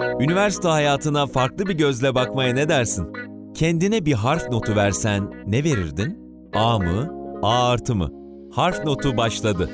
Üniversite hayatına farklı bir gözle bakmaya ne dersin? Kendine bir harf notu versen ne verirdin? A mı? A artı mı? Harf notu başladı.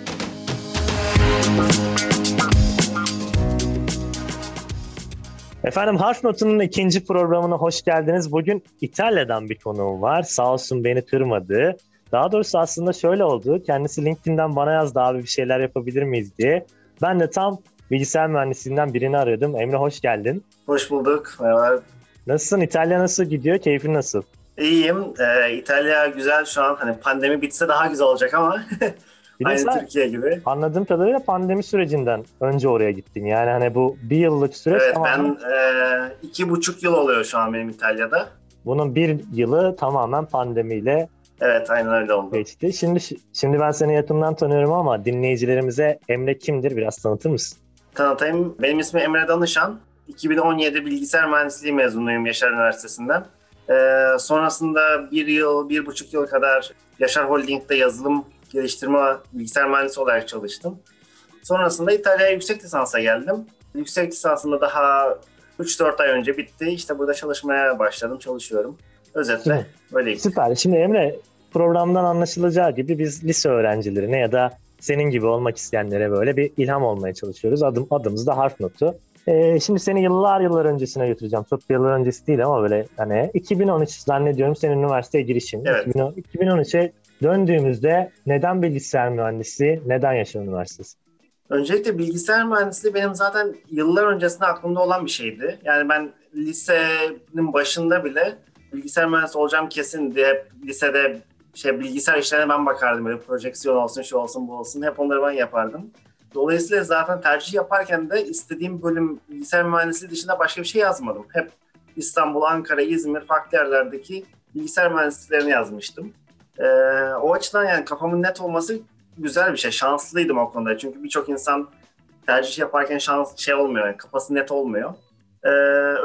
Efendim Harf Notu'nun ikinci programına hoş geldiniz. Bugün İtalya'dan bir konuğum var. Sağ olsun beni kırmadı. Daha doğrusu aslında şöyle oldu. Kendisi LinkedIn'den bana yazdı abi bir şeyler yapabilir miyiz diye. Ben de tam bilgisayar mühendisliğinden birini arıyordum. Emre hoş geldin. Hoş bulduk. Merhaba. Nasılsın? İtalya nasıl gidiyor? Keyfin nasıl? İyiyim. Ee, İtalya güzel şu an. Hani pandemi bitse daha güzel olacak ama aynı Türkiye gibi. Anladığım kadarıyla pandemi sürecinden önce oraya gittin. Yani hani bu bir yıllık süreç Evet tamamen... ben e, iki buçuk yıl oluyor şu an benim İtalya'da. Bunun bir yılı tamamen pandemiyle Evet aynen öyle oldu. Geçti. Şimdi şimdi ben seni yakından tanıyorum ama dinleyicilerimize Emre kimdir biraz tanıtır mısın? Tanıtayım. Benim ismim Emre Danışan. 2017 bilgisayar mühendisliği mezunuyum Yaşar Üniversitesi'nden. Ee, sonrasında bir yıl, bir buçuk yıl kadar Yaşar Holding'de yazılım geliştirme bilgisayar mühendisi olarak çalıştım. Sonrasında İtalya'ya yüksek lisansa geldim. Yüksek lisansında daha 3-4 ay önce bitti. İşte burada çalışmaya başladım, çalışıyorum. Özetle böyle. Süper. Şimdi Emre programdan anlaşılacağı gibi biz lise öğrencilerine ya da senin gibi olmak isteyenlere böyle bir ilham olmaya çalışıyoruz. Adım adımız da harf notu. Ee, şimdi seni yıllar yıllar öncesine götüreceğim. Çok yıllar öncesi değil ama böyle hani 2013 zannediyorum senin üniversiteye girişin. Evet. 2013'e döndüğümüzde neden bilgisayar mühendisliği, neden Yaşar Üniversitesi? Öncelikle bilgisayar mühendisliği benim zaten yıllar öncesinde aklımda olan bir şeydi. Yani ben lisenin başında bile bilgisayar mühendisi olacağım kesin diye lisede şey bilgisayar işlerine ben bakardım böyle projeksiyon olsun, şu olsun, bu olsun. Hep onları ben yapardım. Dolayısıyla zaten tercih yaparken de istediğim bölüm bilgisayar mühendisliği dışında başka bir şey yazmadım. Hep İstanbul, Ankara, İzmir farklı yerlerdeki bilgisayar mühendisliklerini yazmıştım. Ee, o açıdan yani kafamın net olması güzel bir şey. Şanslıydım o konuda. Çünkü birçok insan tercih yaparken şans şey olmuyor. Yani kafası net olmuyor. Ee,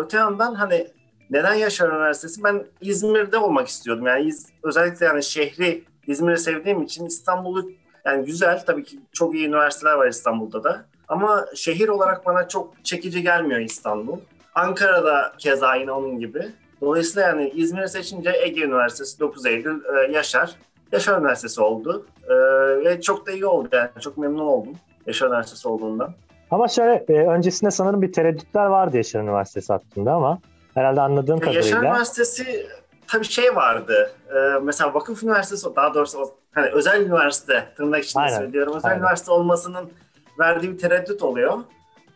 öte yandan hani neden Yaşar Üniversitesi? Ben İzmir'de olmak istiyordum. Yani İz, özellikle yani şehri İzmir'i sevdiğim için İstanbul'u yani güzel tabii ki çok iyi üniversiteler var İstanbul'da da. Ama şehir olarak bana çok çekici gelmiyor İstanbul. Ankara'da keza yine onun gibi. Dolayısıyla yani İzmir'i seçince Ege Üniversitesi 9 Eylül e, Yaşar. Yaşar Üniversitesi oldu. E, ve çok da iyi oldu yani. Çok memnun oldum Yaşar Üniversitesi olduğundan. Ama şöyle e, öncesinde sanırım bir tereddütler vardı Yaşar Üniversitesi hakkında ama herhalde anladığım kadarıyla. Yaşar Üniversitesi tabii şey vardı. E, mesela Vakıf Üniversitesi daha doğrusu hani özel üniversite tırnak içinde Aynen. söylüyorum. Özel Aynen. üniversite olmasının verdiği bir tereddüt oluyor.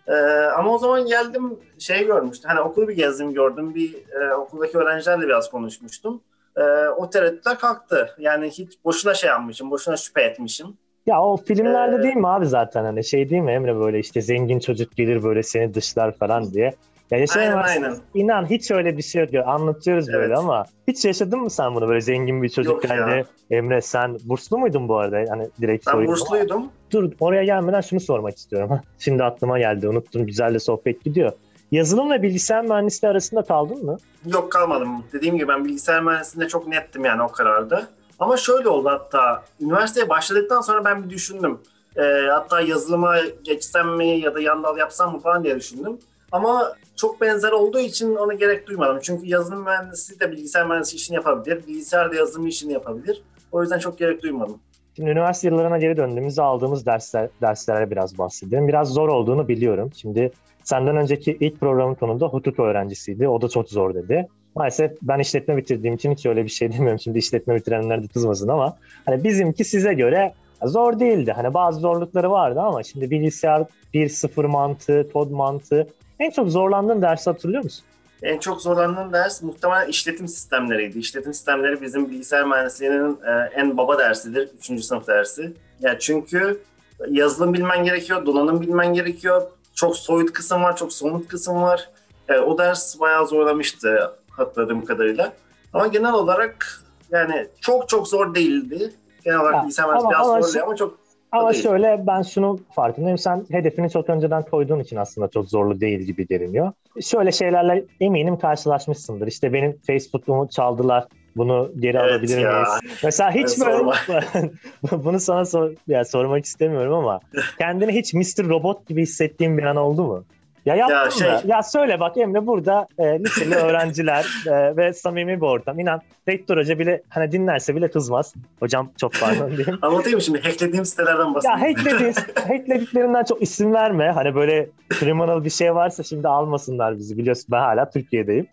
Ee, ama o zaman geldim şey görmüştüm. Hani okulu bir gezdim gördüm. Bir e, okuldaki öğrencilerle biraz konuşmuştum. E, o tereddütler kalktı. Yani hiç boşuna şey yapmışım, boşuna şüphe etmişim. Ya o filmlerde ee, değil mi abi zaten hani şey değil mi Emre böyle işte zengin çocuk gelir böyle seni dışlar falan diye. Ya yaşayamazsın. Aynen, aynen. İnan hiç öyle bir şey yok. Anlatıyoruz evet. böyle ama hiç yaşadın mı sen bunu böyle zengin bir çocuk yani? Emre sen burslu muydun bu arada? Hani direkt ben bursluydum. Ama, dur oraya gelmeden şunu sormak istiyorum. Şimdi aklıma geldi unuttum. Güzel de sohbet gidiyor. Yazılım ve bilgisayar mühendisliği arasında kaldın mı? Yok kalmadım. Dediğim gibi ben bilgisayar mühendisliğinde çok nettim yani o kararda. Ama şöyle oldu hatta. Üniversiteye başladıktan sonra ben bir düşündüm. E, hatta yazılıma geçsem mi ya da yandal yapsam mı falan diye düşündüm. Ama çok benzer olduğu için ona gerek duymadım. Çünkü yazılım mühendisi de bilgisayar mühendisi işini yapabilir. Bilgisayar da yazılım işini yapabilir. O yüzden çok gerek duymadım. Şimdi üniversite yıllarına geri döndüğümüzde aldığımız dersler, derslere biraz bahsedelim. Biraz zor olduğunu biliyorum. Şimdi senden önceki ilk programın konuda hukuk öğrencisiydi. O da çok zor dedi. Maalesef ben işletme bitirdiğim için hiç öyle bir şey demiyorum. Şimdi işletme bitirenler de kızmasın ama hani bizimki size göre zor değildi. Hani bazı zorlukları vardı ama şimdi bilgisayar 1-0 mantığı, kod mantığı en çok zorlandığın dersi hatırlıyor musun? En çok zorlandığım ders muhtemelen işletim sistemleriydi. İşletim sistemleri bizim bilgisayar mühendisliğinin e, en baba dersidir. Üçüncü sınıf dersi. Yani çünkü yazılım bilmen gerekiyor, donanım bilmen gerekiyor. Çok soyut kısım var, çok somut kısım var. Yani o ders bayağı zorlamıştı hatırladığım kadarıyla. Ama genel olarak yani çok çok zor değildi. Genel olarak bilgisayar mühendisliği biraz zorluyor ama çok ama değil. şöyle ben şunu farkındayım. Sen hedefini çok önceden koyduğun için aslında çok zorlu değil gibi görünüyor. Şöyle şeylerle eminim karşılaşmışsındır. İşte benim Facebook'umu çaldılar. Bunu geri evet alabilir ya. miyiz? Mesela hiç böyle bunu sana sor, yani sormak istemiyorum ama kendini hiç Mr. Robot gibi hissettiğin bir an oldu mu? Ya yaptım ya, şey... da. Ya söyle bak Emre burada e, liseli öğrenciler e, ve samimi bir ortam. İnan rektör hoca bile hani dinlerse bile kızmaz. Hocam çok pardon diyeyim. Anlatayım şimdi hacklediğim sitelerden bahsedeyim. Ya hacklediğin, hacklediklerinden çok isim verme. Hani böyle criminal bir şey varsa şimdi almasınlar bizi biliyorsun ben hala Türkiye'deyim.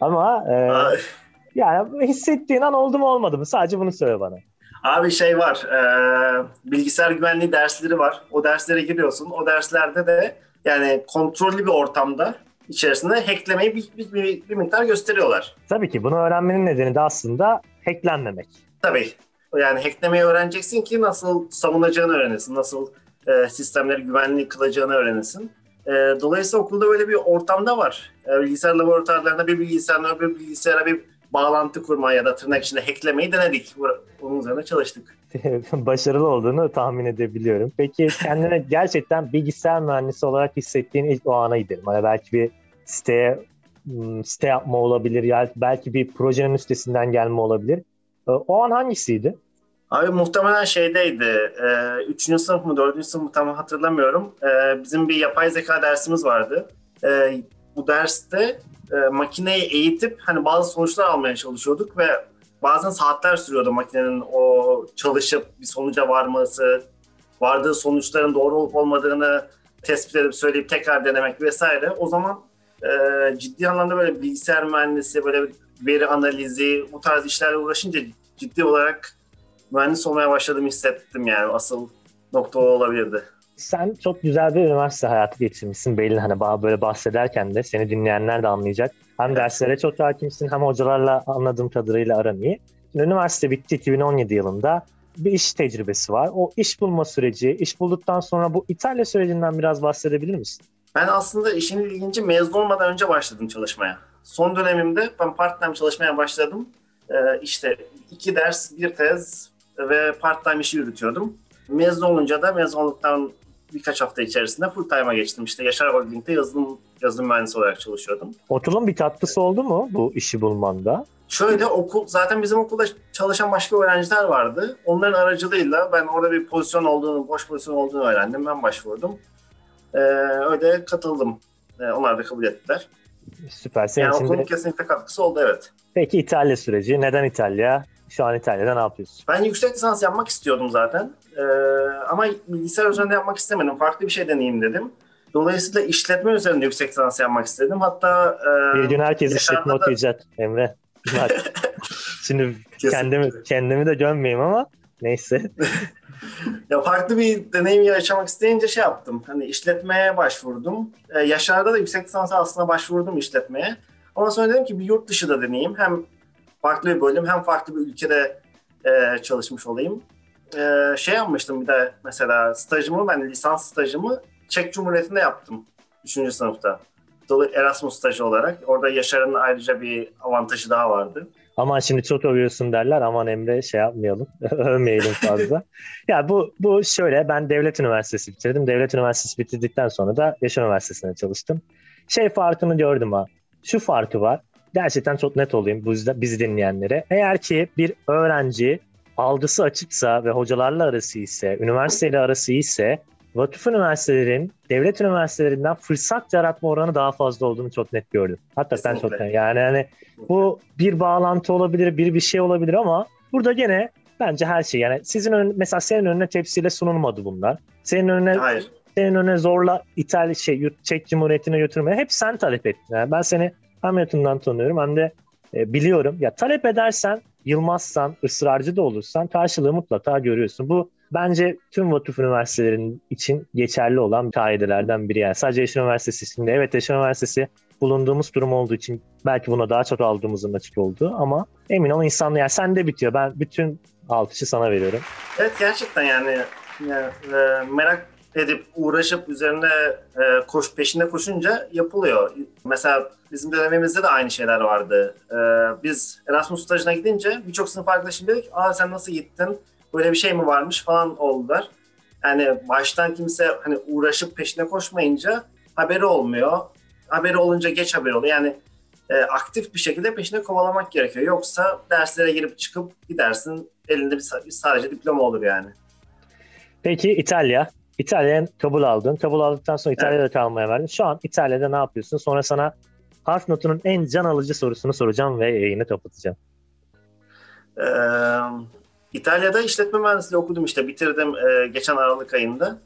Ama e, yani hissettiğin an oldu mu olmadı mı? Sadece bunu söyle bana. Abi şey var, e, bilgisayar güvenliği dersleri var. O derslere giriyorsun. O derslerde de yani kontrollü bir ortamda içerisinde hacklemeyi bir, bir, bir, bir miktar gösteriyorlar. Tabii ki bunu öğrenmenin nedeni de aslında hacklenmemek. Tabii. Yani hacklemeyi öğreneceksin ki nasıl savunacağını öğrenesin, nasıl e, sistemleri güvenli kılacağını öğrenesin. E, dolayısıyla okulda böyle bir ortamda var. E, bilgisayar laboratuvarlarında bir bilgisayarla bir bilgisayara bir bağlantı kurma ya da tırnak içinde hacklemeyi denedik. Onun üzerine çalıştık. Başarılı olduğunu tahmin edebiliyorum. Peki kendine gerçekten bilgisayar mühendisi olarak hissettiğin ilk o ana gidelim. Hani belki bir siteye hmm, site yapma olabilir ya belki bir projenin üstesinden gelme olabilir. Ee, o an hangisiydi? Abi muhtemelen şeydeydi. E, üçüncü sınıf mı, dördüncü sınıf mı tam hatırlamıyorum. E, bizim bir yapay zeka dersimiz vardı. E, bu derste e, makineyi eğitip hani bazı sonuçlar almaya çalışıyorduk ve bazen saatler sürüyordu makinenin o çalışıp bir sonuca varması, vardığı sonuçların doğru olup olmadığını tespit edip söyleyip tekrar denemek vesaire. O zaman e, ciddi anlamda böyle bilgisayar mühendisi, böyle veri analizi, bu tarz işlerle uğraşınca ciddi olarak mühendis olmaya başladığımı hissettim yani asıl nokta olabilirdi sen çok güzel bir üniversite hayatı geçirmişsin belli hani böyle bahsederken de seni dinleyenler de anlayacak. Hem evet. derslere çok hakimsin hem hocalarla anladığım kadarıyla aran iyi. üniversite bitti 2017 yılında bir iş tecrübesi var. O iş bulma süreci, iş bulduktan sonra bu İtalya sürecinden biraz bahsedebilir misin? Ben aslında işin ilginci mezun olmadan önce başladım çalışmaya. Son dönemimde ben part-time çalışmaya başladım. Ee, işte iki ders, bir tez ve part-time işi yürütüyordum. Mezun olunca da mezun olduktan birkaç hafta içerisinde full time'a geçtim. İşte Yaşar Holding'de yazılım, yazılım mühendisi olarak çalışıyordum. Okulun bir katkısı oldu mu bu işi bulmanda? Şöyle okul zaten bizim okulda çalışan başka öğrenciler vardı. Onların aracılığıyla ben orada bir pozisyon olduğunu, boş pozisyon olduğunu öğrendim. Ben başvurdum. Ee, öyle katıldım. Ee, onlar da kabul ettiler. Süper. Senin yani okulun kesinlikle katkısı oldu evet. Peki İtalya süreci. Neden İtalya? Şu an İtalya'da ne yapıyorsun? Ben yüksek lisans yapmak istiyordum zaten. Ee, ama bilgisayar üzerinde yapmak istemedim. Farklı bir şey deneyeyim dedim. Dolayısıyla işletme üzerinde yüksek lisans yapmak istedim. Hatta e, bir gün herkes işletme da... okuyacak Emre. Şimdi kendimi kendimi de gömmeyeyim ama neyse. ya farklı bir deneyim yaşamak isteyince şey yaptım. Hani işletmeye başvurdum. Ee, Yaşar'da da yüksek lisans aslında başvurdum işletmeye. Ama sonra dedim ki bir yurt dışı da deneyeyim. Hem farklı bir bölüm hem farklı bir ülkede e, çalışmış olayım. E, şey yapmıştım bir de mesela stajımı ben lisans stajımı Çek Cumhuriyeti'nde yaptım 3. sınıfta. Erasmus stajı olarak. Orada Yaşar'ın ayrıca bir avantajı daha vardı. Aman şimdi çok övüyorsun derler. Aman Emre şey yapmayalım. Övmeyelim fazla. ya bu bu şöyle ben devlet üniversitesi bitirdim. Devlet üniversitesi bitirdikten sonra da Yaşar Üniversitesi'nde çalıştım. Şey farkını gördüm ha. Şu farkı var gerçekten çok net olayım bu yüzden bizi dinleyenlere. Eğer ki bir öğrenci algısı açıksa ve hocalarla arası ise, üniversiteyle arası ise vakıf üniversitelerin devlet üniversitelerinden fırsat yaratma oranı daha fazla olduğunu çok net gördüm. Hakikaten çok net. Yani hani bu bir bağlantı olabilir, bir bir şey olabilir ama burada gene bence her şey yani sizin ön, mesela senin önüne tepsiyle sunulmadı bunlar. Senin önüne Hayır. senin önüne zorla İtalya şey Çek Cumhuriyeti'ne götürme. Hep sen talep ettin. Yani ben seni hem yakından tanıyorum hem de e, biliyorum. Ya talep edersen, yılmazsan, ısrarcı da olursan karşılığı mutlaka görüyorsun. Bu bence tüm vakıf üniversitelerinin için geçerli olan kaidelerden biri. Yani sadece Yaşar Üniversitesi için de. Evet Yaşar Üniversitesi bulunduğumuz durum olduğu için belki buna daha çok aldığımızın açık olduğu ama emin ol insanla yani sende bitiyor. Ben bütün alkışı sana veriyorum. Evet gerçekten yani, yani e, merak edip uğraşıp üzerine e, koş peşinde koşunca yapılıyor. Mesela bizim dönemimizde de aynı şeyler vardı. E, biz Erasmus stajına gidince birçok sınıf arkadaşım dedik aa sen nasıl gittin? Böyle bir şey mi varmış falan oldular. Yani baştan kimse hani uğraşıp peşine koşmayınca haberi olmuyor. Haberi olunca geç haberi oluyor. Yani e, aktif bir şekilde peşine kovalamak gerekiyor. Yoksa derslere girip çıkıp gidersin elinde bir, sadece diploma olur yani. Peki İtalya İtalya'ya kabul aldın. Kabul aldıktan sonra İtalya'da evet. kalmaya verdin. Şu an İtalya'da ne yapıyorsun? Sonra sana harf notunun en can alıcı sorusunu soracağım ve yayını kapatacağım. Ee, İtalya'da işletme mühendisliği okudum işte. Bitirdim e, geçen Aralık ayında.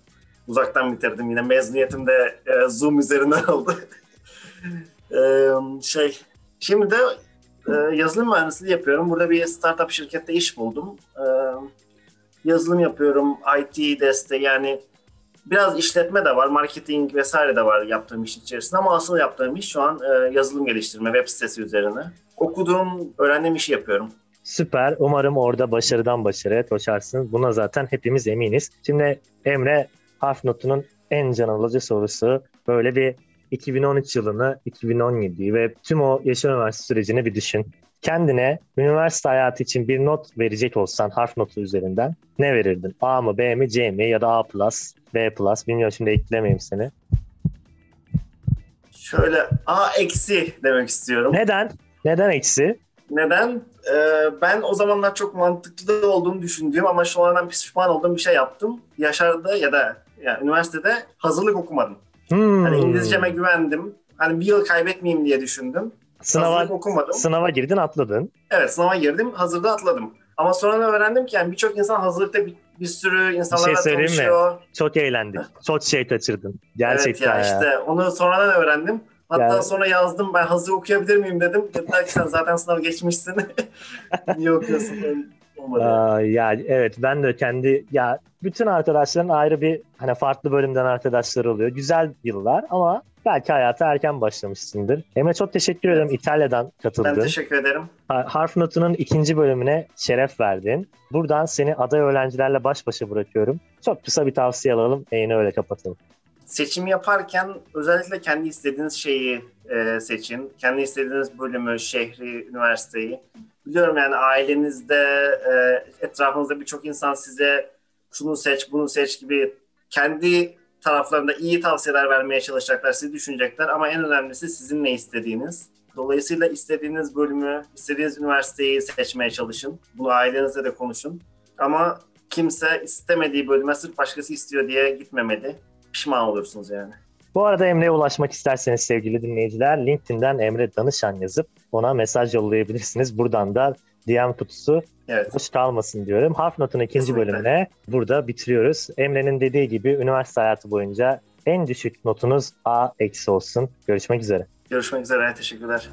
Uzaktan bitirdim. Yine mezuniyetim de e, Zoom üzerinden oldu. e, şey, şimdi de e, yazılım mühendisliği yapıyorum. Burada bir startup şirkette iş buldum. E, yazılım yapıyorum, IT desteği yani biraz işletme de var, marketing vesaire de var yaptığım iş içerisinde ama asıl yaptığım iş şu an e, yazılım geliştirme, web sitesi üzerine. Okuduğum, öğrendiğim işi yapıyorum. Süper. Umarım orada başarıdan başarıya koşarsın. Buna zaten hepimiz eminiz. Şimdi Emre harf notunun en can alıcı sorusu böyle bir 2013 yılını, 2017'yi ve tüm o yaşam üniversite sürecini bir düşün. Kendine üniversite hayatı için bir not verecek olsan harf notu üzerinden ne verirdin? A mı, B mi, C mi ya da A+, B+, bilmiyorum şimdi eklemeyeyim seni. Şöyle A eksi demek istiyorum. Neden? Neden eksi? Neden? Ee, ben o zamanlar çok mantıklı olduğunu düşündüğüm ama andan pişman olduğum bir şey yaptım. Yaşar'da ya da yani üniversitede hazırlık okumadım. Hmm. Hani İngilizceme güvendim. Hani bir yıl kaybetmeyeyim diye düşündüm. Sınava, hazırlık okumadım. Sınava girdin atladın. Evet sınava girdim hazırda atladım. Ama sonra öğrendim ki yani birçok insan hazırlıkta bir, bir sürü insanlarla bir şey tanışıyor. Mi? Çok eğlendik. Çok şey kaçırdın. Gerçekten evet ya, ya işte onu sonradan öğrendim. Hatta yani... sonra yazdım ben hazır okuyabilir miyim dedim. Dediler ki sen zaten sınav geçmişsin. Niye okuyorsun? Olmadı. Aa, ya evet ben de kendi ya bütün arkadaşların ayrı bir hani farklı bölümden arkadaşları oluyor. Güzel yıllar ama belki hayata erken başlamışsındır. Emre çok teşekkür ederim evet. İtalya'dan katıldın. Ben teşekkür ederim. Harf Notu'nun ikinci bölümüne şeref verdin. Buradan seni aday öğrencilerle baş başa bırakıyorum. Çok kısa bir tavsiye alalım. Yayını öyle kapatalım seçim yaparken özellikle kendi istediğiniz şeyi e, seçin. Kendi istediğiniz bölümü, şehri, üniversiteyi. Biliyorum yani ailenizde, e, etrafınızda birçok insan size şunu seç, bunu seç gibi kendi taraflarında iyi tavsiyeler vermeye çalışacaklar, sizi düşünecekler ama en önemlisi sizin ne istediğiniz. Dolayısıyla istediğiniz bölümü, istediğiniz üniversiteyi seçmeye çalışın. Bunu ailenizle de konuşun. Ama kimse istemediği bölüme sırf başkası istiyor diye gitmemeli pişman olursunuz yani. Bu arada Emre'ye ulaşmak isterseniz sevgili dinleyiciler LinkedIn'den Emre Danışan yazıp ona mesaj yollayabilirsiniz. Buradan da DM kutusu evet. boş kalmasın diyorum. Harf Not'un ikinci Kesinlikle. bölümüne burada bitiriyoruz. Emre'nin dediği gibi üniversite hayatı boyunca en düşük notunuz A eksi olsun. Görüşmek üzere. Görüşmek üzere. Teşekkürler.